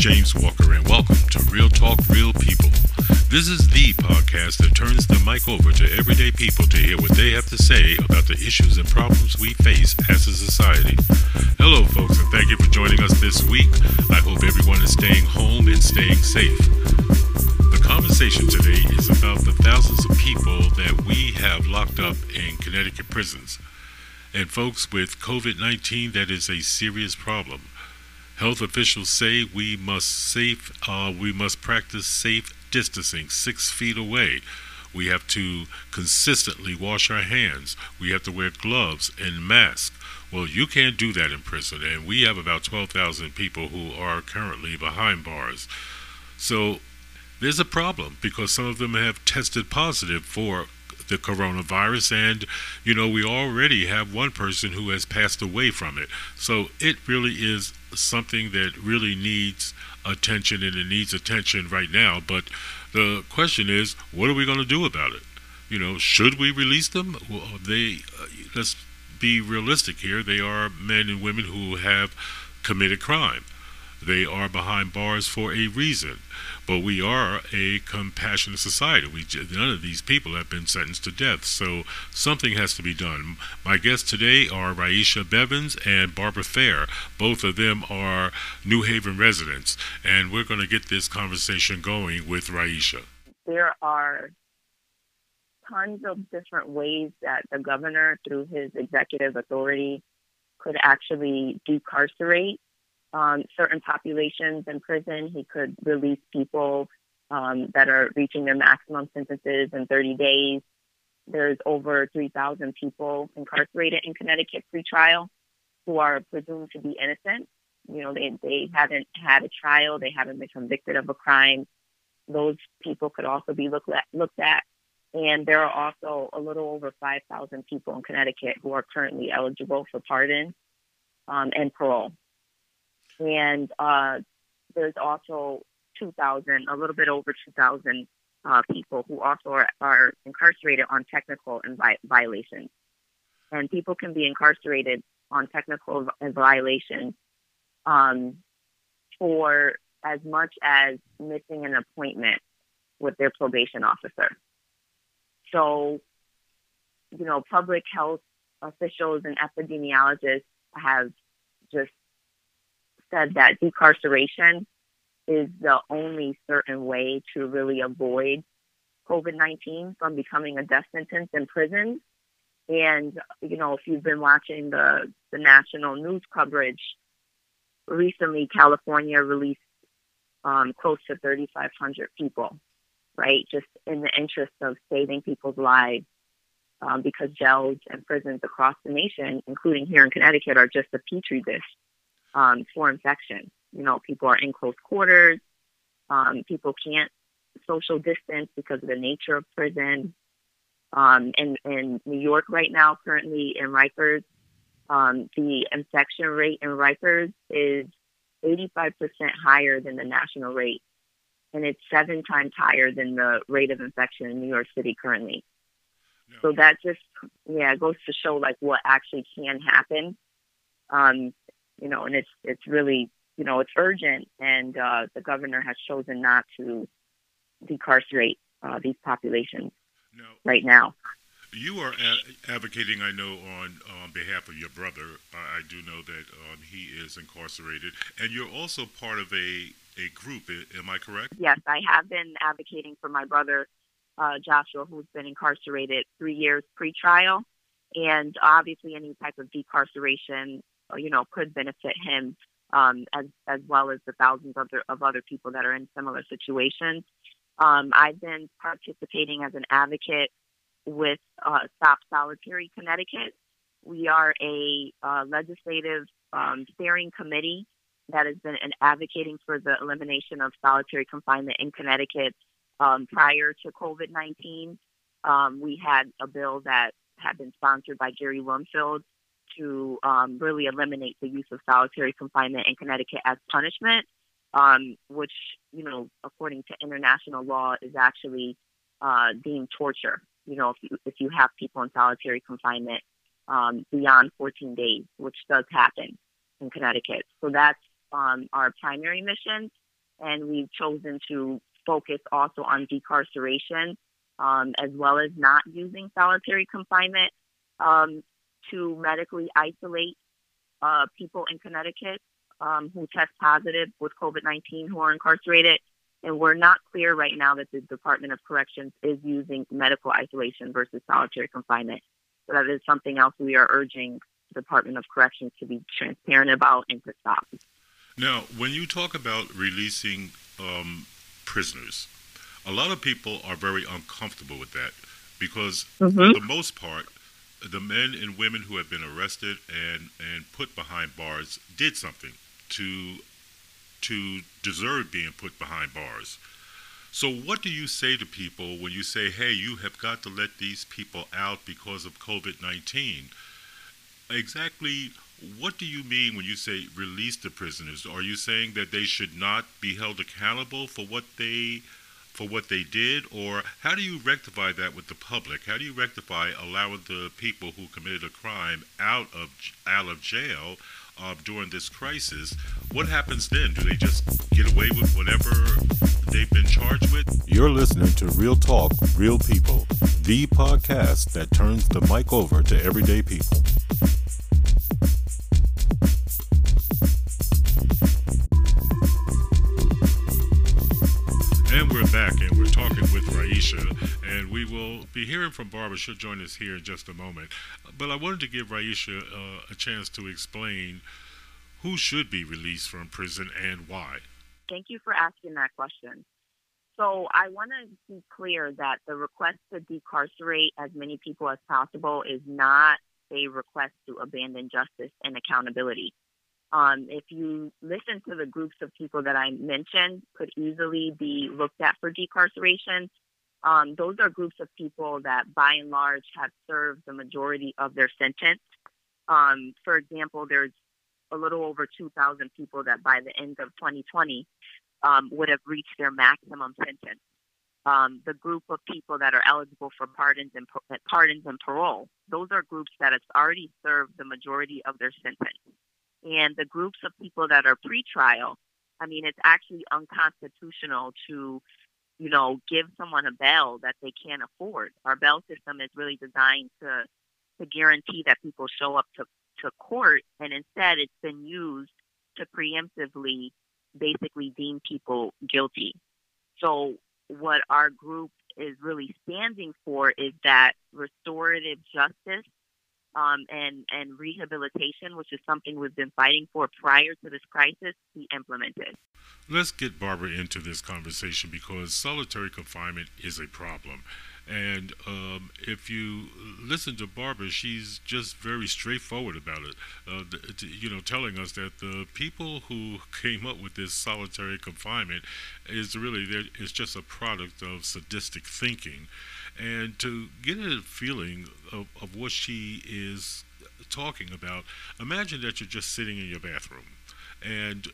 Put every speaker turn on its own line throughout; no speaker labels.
James Walker, and welcome to Real Talk Real People. This is the podcast that turns the mic over to everyday people to hear what they have to say about the issues and problems we face as a society. Hello, folks, and thank you for joining us this week. I hope everyone is staying home and staying safe. The conversation today is about the thousands of people that we have locked up in Connecticut prisons. And, folks, with COVID 19, that is a serious problem. Health officials say we must safe uh, we must practice safe distancing six feet away. We have to consistently wash our hands. We have to wear gloves and masks. Well, you can't do that in prison, and we have about 12,000 people who are currently behind bars. So there's a problem because some of them have tested positive for the coronavirus, and you know, we already have one person who has passed away from it. So it really is something that really needs attention, and it needs attention right now. But the question is, what are we going to do about it? You know, should we release them? Well, they uh, let's be realistic here. They are men and women who have committed crime. They are behind bars for a reason. But we are a compassionate society. We none of these people have been sentenced to death, so something has to be done. My guests today are Raisha Bevins and Barbara Fair. Both of them are New Haven residents, and we're going to get this conversation going with Raisha.
There are tons of different ways that the governor, through his executive authority, could actually decarcerate um, certain populations in prison. He could release people um, that are reaching their maximum sentences in 30 days. There's over 3,000 people incarcerated in Connecticut pretrial who are presumed to be innocent. You know, they, they haven't had a trial, they haven't been convicted of a crime. Those people could also be looked at, looked at. And there are also a little over 5,000 people in Connecticut who are currently eligible for pardon um, and parole and uh, there's also 2,000, a little bit over 2,000 uh, people who also are, are incarcerated on technical and vi- violations. And people can be incarcerated on technical violations um, for as much as missing an appointment with their probation officer. So, you know, public health officials and epidemiologists have just said that decarceration is the only certain way to really avoid COVID 19 from becoming a death sentence in prison. And, you know, if you've been watching the, the national news coverage, recently California released um, close to 3,500 people, right? Just in the interest of saving people's lives. Um, because jails and prisons across the nation, including here in Connecticut, are just a petri dish um, for infection. You know, people are in close quarters. Um, people can't social distance because of the nature of prison. Um, in, in New York right now, currently in Rikers, um, the infection rate in Rikers is 85% higher than the national rate. And it's seven times higher than the rate of infection in New York City currently. No. So that just, yeah, goes to show like what actually can happen. Um, you know, and it's it's really you know it's urgent, and uh, the governor has chosen not to decarcerate uh, these populations no. right now.
You are a- advocating, I know, on on behalf of your brother. I, I do know that um, he is incarcerated, and you're also part of a a group. Am I correct?
Yes, I have been advocating for my brother uh, Joshua, who's been incarcerated three years pre-trial, and obviously any type of decarceration you know, could benefit him um, as as well as the thousands of other of other people that are in similar situations. Um, I've been participating as an advocate with uh, Stop Solitary Connecticut. We are a uh, legislative um, steering committee that has been advocating for the elimination of solitary confinement in Connecticut um, prior to COVID 19. Um, we had a bill that had been sponsored by Gary Winfield to um, really eliminate the use of solitary confinement in Connecticut as punishment, um, which, you know, according to international law, is actually uh, deemed torture. You know, if you, if you have people in solitary confinement um, beyond 14 days, which does happen in Connecticut. So that's um, our primary mission. and we've chosen to focus also on decarceration um, as well as not using solitary confinement um, to medically isolate uh, people in Connecticut um, who test positive with COVID 19 who are incarcerated. And we're not clear right now that the Department of Corrections is using medical isolation versus solitary confinement. So that is something else we are urging the Department of Corrections to be transparent about and to stop.
Now, when you talk about releasing um, prisoners, a lot of people are very uncomfortable with that because, mm-hmm. for the most part, the men and women who have been arrested and, and put behind bars did something to to deserve being put behind bars. So, what do you say to people when you say, hey, you have got to let these people out because of COVID 19? Exactly what do you mean when you say release the prisoners? Are you saying that they should not be held accountable for what they for what they did or how do you rectify that with the public? How do you rectify allowing the people who committed a crime out of out of jail uh, during this crisis, what happens then? Do they just get away with whatever they've been charged with?
You're listening to Real Talk, Real People, the podcast that turns the mic over to everyday people.
And we're talking with Raisha, and we will be hearing from Barbara. She'll join us here in just a moment. But I wanted to give Raisha uh, a chance to explain who should be released from prison and why.
Thank you for asking that question. So I want to be clear that the request to decarcerate as many people as possible is not a request to abandon justice and accountability um, if you listen to the groups of people that I mentioned, could easily be looked at for decarceration. Um, those are groups of people that, by and large, have served the majority of their sentence. Um, for example, there's a little over 2,000 people that, by the end of 2020, um, would have reached their maximum sentence. Um, the group of people that are eligible for pardons and pardons and parole, those are groups that have already served the majority of their sentence and the groups of people that are pretrial, I mean, it's actually unconstitutional to, you know, give someone a bail that they can't afford. Our bail system is really designed to to guarantee that people show up to, to court, and instead it's been used to preemptively basically deem people guilty. So what our group is really standing for is that restorative justice um, and and rehabilitation, which is something we've been fighting for prior to this crisis, be implemented.
Let's get Barbara into this conversation because solitary confinement is a problem. And um, if you listen to Barbara, she's just very straightforward about it. Uh, you know, telling us that the people who came up with this solitary confinement is really is just a product of sadistic thinking and to get a feeling of, of what she is talking about, imagine that you're just sitting in your bathroom and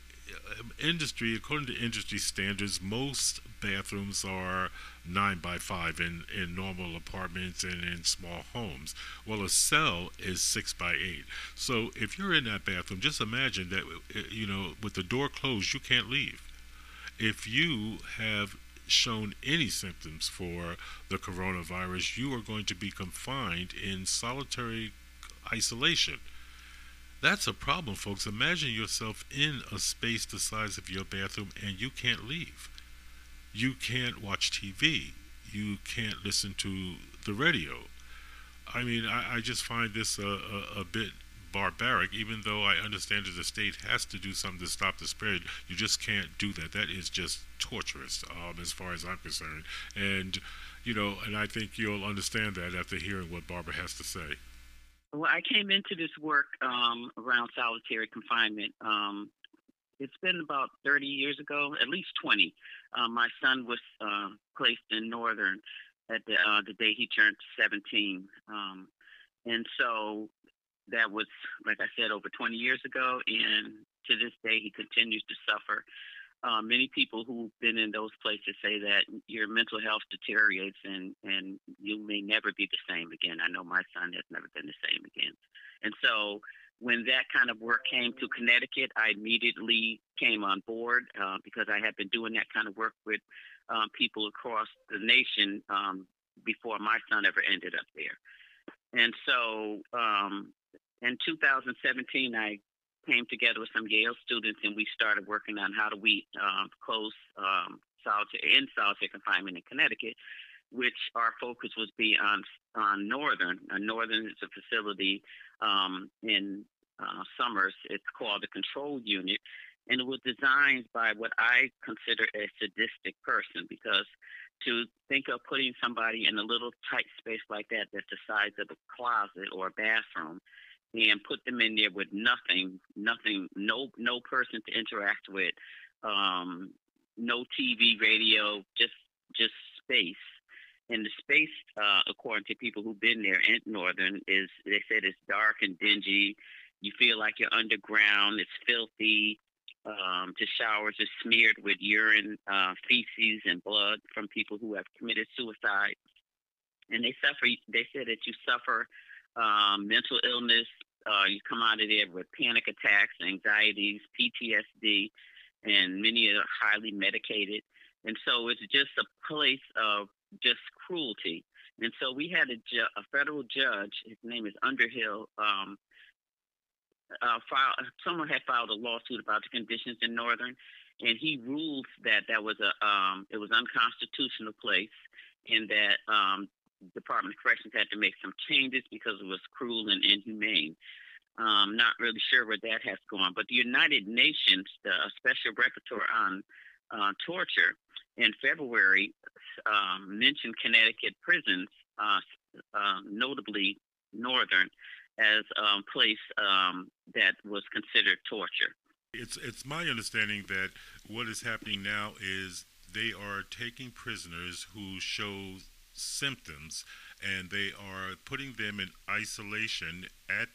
industry according to industry standards most bathrooms are 9 by 5 in, in normal apartments and in small homes. Well a cell is 6 by 8 so if you're in that bathroom just imagine that uh, you know with the door closed you can't leave. If you have shown any symptoms for the coronavirus, you are going to be confined in solitary isolation. That's a problem, folks. Imagine yourself in a space the size of your bathroom and you can't leave. You can't watch TV. You can't listen to the radio. I mean, I, I just find this a, a, a bit barbaric, even though I understand that the state has to do something to stop the spread. You just can't do that. That is just torturous, um, as far as I'm concerned. And, you know, and I think you'll understand that after hearing what Barbara has to say.
Well, I came into this work um, around solitary confinement. Um, it's been about 30 years ago, at least 20. Um, my son was uh, placed in Northern at the, uh, the day he turned 17. Um, and so that was, like I said, over 20 years ago, and to this day, he continues to suffer. Uh, many people who've been in those places say that your mental health deteriorates and, and you may never be the same again. I know my son has never been the same again. And so when that kind of work came to Connecticut, I immediately came on board uh, because I had been doing that kind of work with um, people across the nation um, before my son ever ended up there. And so um, in 2017, I came together with some Yale students and we started working on how do we um, close um, solitary in solitary confinement in Connecticut, which our focus was be on on Northern. Uh, Northern is a facility um, in uh, Somers. It's called the Control Unit, and it was designed by what I consider a sadistic person because to think of putting somebody in a little tight space like that that's the size of a closet or a bathroom and put them in there with nothing, nothing, no no person to interact with, um, no TV, radio, just just space. And the space, uh, according to people who've been there in Northern, is they said it's dark and dingy. You feel like you're underground. It's filthy. Um, the showers are smeared with urine, uh, feces, and blood from people who have committed suicide. And they suffer. They said that you suffer um, mental illness. Uh, you come out of there with panic attacks, anxieties, PTSD, and many are highly medicated. And so it's just a place of just cruelty. And so we had a, ju- a federal judge, his name is Underhill, um, uh, file, someone had filed a lawsuit about the conditions in Northern, and he ruled that that was a um, it was unconstitutional place, and that um, Department of Corrections had to make some changes because it was cruel and inhumane. Um, not really sure where that has gone, but the United Nations, the Special Rapporteur on uh, Torture, in February um, mentioned Connecticut prisons, uh, uh, notably Northern, as a um, place um, that was considered torture.
It's it's my understanding that what is happening now is they are taking prisoners who show symptoms and they are putting them in isolation at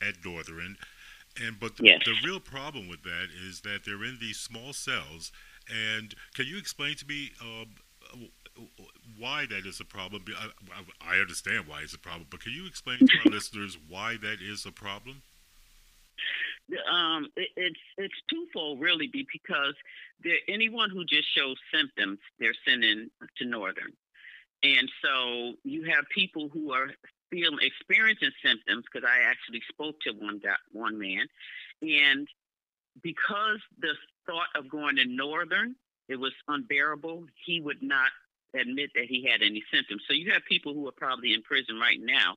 at Northern. And but the,
yes.
the real problem with that is that they're in these small cells. And can you explain to me uh, why that is a problem? I, I understand why it's a problem, but can you explain to our listeners why that is a problem?
Um, it, it's it's twofold really, because anyone who just shows symptoms, they're sending to Northern. And so you have people who are feeling experiencing symptoms because I actually spoke to one one man, and because the thought of going to Northern it was unbearable, he would not admit that he had any symptoms. So you have people who are probably in prison right now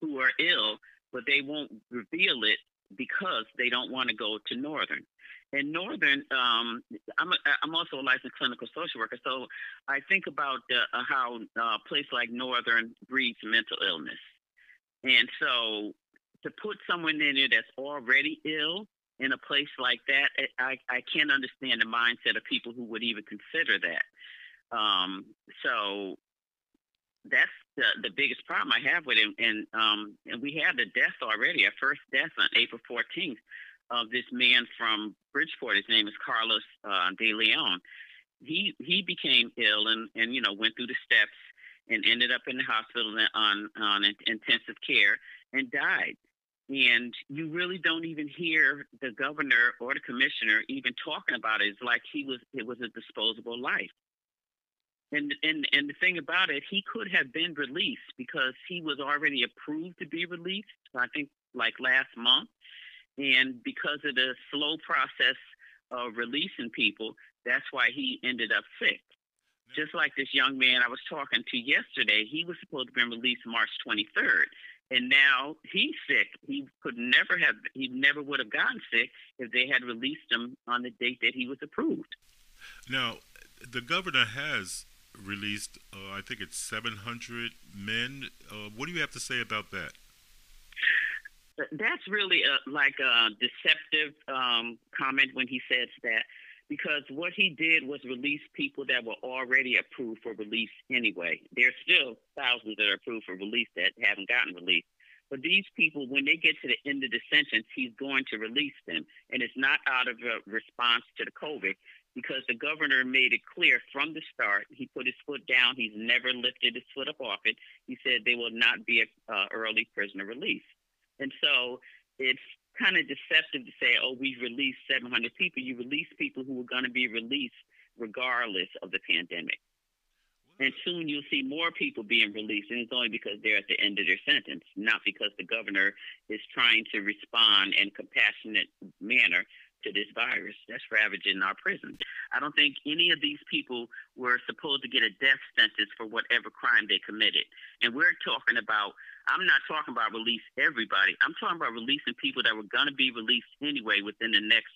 who are ill, but they won't reveal it because they don't want to go to Northern. In Northern, um, I'm, a, I'm also a licensed clinical social worker, so I think about uh, how uh, a place like Northern breeds mental illness. And so to put someone in there that's already ill in a place like that, I, I can't understand the mindset of people who would even consider that. Um, so that's the, the biggest problem I have with him. And, um, and we had the death already, our first death on April 14th of this man from Bridgeport. His name is Carlos uh, De Leon. He he became ill and and you know went through the steps and ended up in the hospital on on intensive care and died. And you really don't even hear the governor or the commissioner even talking about it. It's like he was it was a disposable life. And and and the thing about it, he could have been released because he was already approved to be released. I think like last month, and because of the slow process of releasing people, that's why he ended up sick. Just like this young man I was talking to yesterday, he was supposed to be released March 23rd, and now he's sick. He could never have, he never would have gotten sick if they had released him on the date that he was approved.
Now, the governor has released, uh, I think it's 700 men. Uh, what do you have to say about that?
That's really a, like a deceptive um, comment when he says that, because what he did was release people that were already approved for release anyway. There's still thousands that are approved for release that haven't gotten released. But these people, when they get to the end of the sentence, he's going to release them. And it's not out of a response to the COVID because the governor made it clear from the start. He put his foot down. He's never lifted his foot up off it. He said they will not be a uh, early prisoner release. And so it's kind of deceptive to say, oh, we've released 700 people. You release people who are going to be released regardless of the pandemic. And soon you'll see more people being released, and it's only because they're at the end of their sentence, not because the governor is trying to respond in compassionate manner to this virus that's ravaging our prisons. I don't think any of these people were supposed to get a death sentence for whatever crime they committed. And we're talking about, I'm not talking about release everybody. I'm talking about releasing people that were going to be released anyway within the next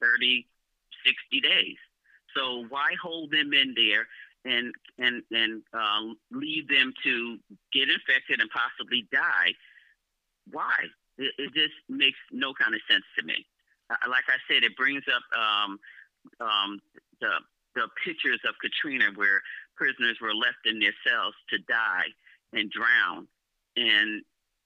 30, 60 days. So why hold them in there and and and uh, leave them to get infected and possibly die? Why? It, it just makes no kind of sense to me. Like I said, it brings up um, um, the the pictures of Katrina where prisoners were left in their cells to die and drown. And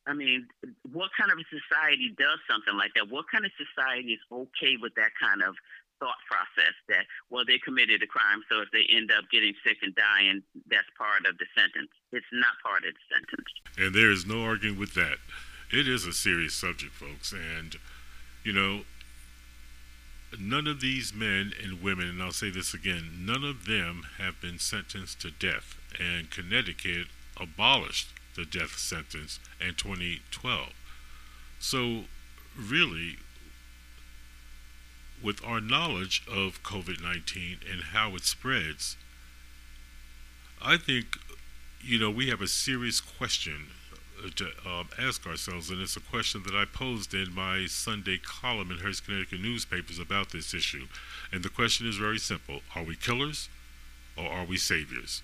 I mean, what kind of a society does something like that? What kind of society is okay with that kind of thought process that, well, they committed a crime, so if they end up getting sick and dying, that's part of the sentence. It's not part of the sentence.
And there is no arguing with that. It is a serious subject, folks. And, you know, none of these men and women, and I'll say this again, none of them have been sentenced to death. And Connecticut abolished the death sentence in 2012. So, really, with our knowledge of COVID 19 and how it spreads, I think, you know, we have a serious question to um, ask ourselves, and it's a question that I posed in my Sunday column in Hearst, Connecticut newspapers about this issue. And the question is very simple Are we killers or are we saviors?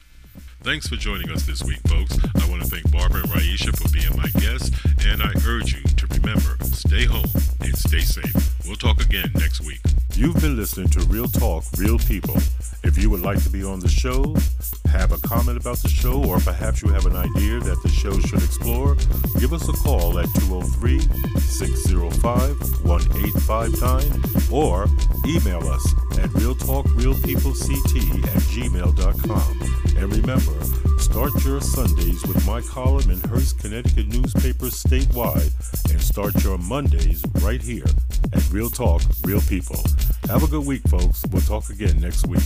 Thanks for joining us this week, folks. I want to thank Barbara and Raisha for being my guests, and I urge you to remember stay home and stay safe. We'll talk again next week.
You've been listening to Real Talk, Real People. If you would like to be on the show, have a comment about the show, or perhaps you have an idea that the show should explore, give us a call at 203 605 1859 or email us at realtalkrealpeoplect at gmail.com. And remember, start your Sundays with my column in Hearst, Connecticut newspapers statewide, and start your Mondays right here at Real Talk, Real People. Have a good week, folks. We'll talk again next week.